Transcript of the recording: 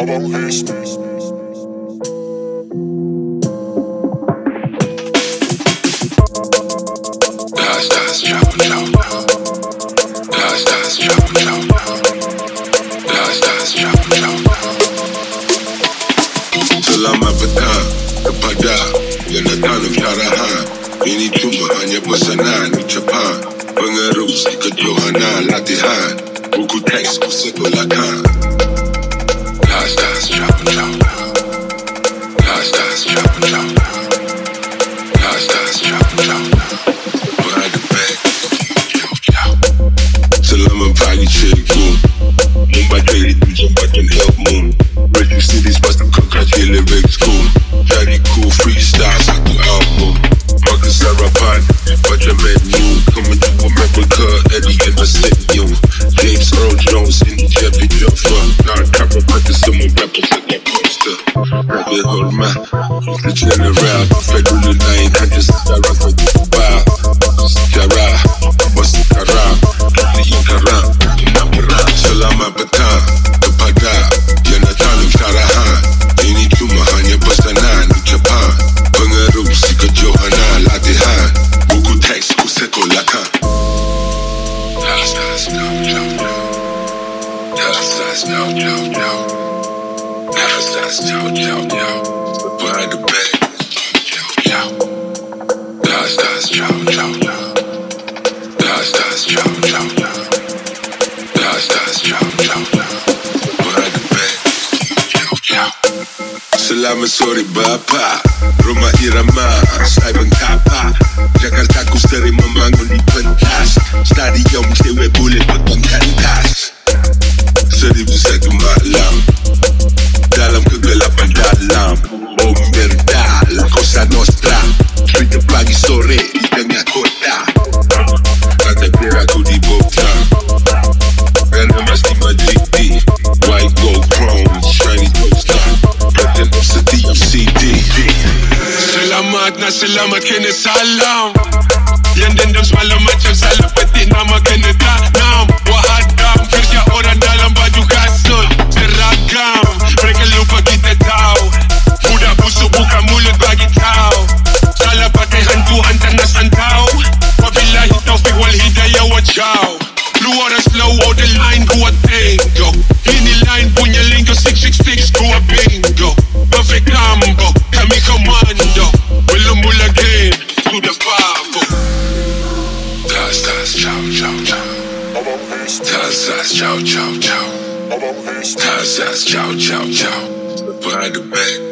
Das, das, ciao, ciao. Selamat petang Ini cuma hanya latihan Buku teks ku ciao, ciao. Behind the back, ciao, ciao. Selamat pagi cikgu Membaca itu jambatan Sedang poster Rapper hormat The General Federal lain Hanya sejarah kau jumpa Sejarah Apa sekarang Kali karam Nak perang Selamat petang Kepada Yang datang dari syarahan Ini cuma hanya pesanan Ucapan Pengerusi kejohanan Latihan Buku teks ku sekolahkan Das, das, ciao, ciao, ciao. Das, das, ciao, ciao, ciao. Ciao, ciao. Behind the back, back, sore Rumah irama. Saya bengkapa. Jakarta ku sering membangun di pentas Stadion boleh Selamat na selamat kena salam. Yang dendam semalam macam salah petik nama kena tanam Tas ciao ciao ciao Tas tas ciao ciao the back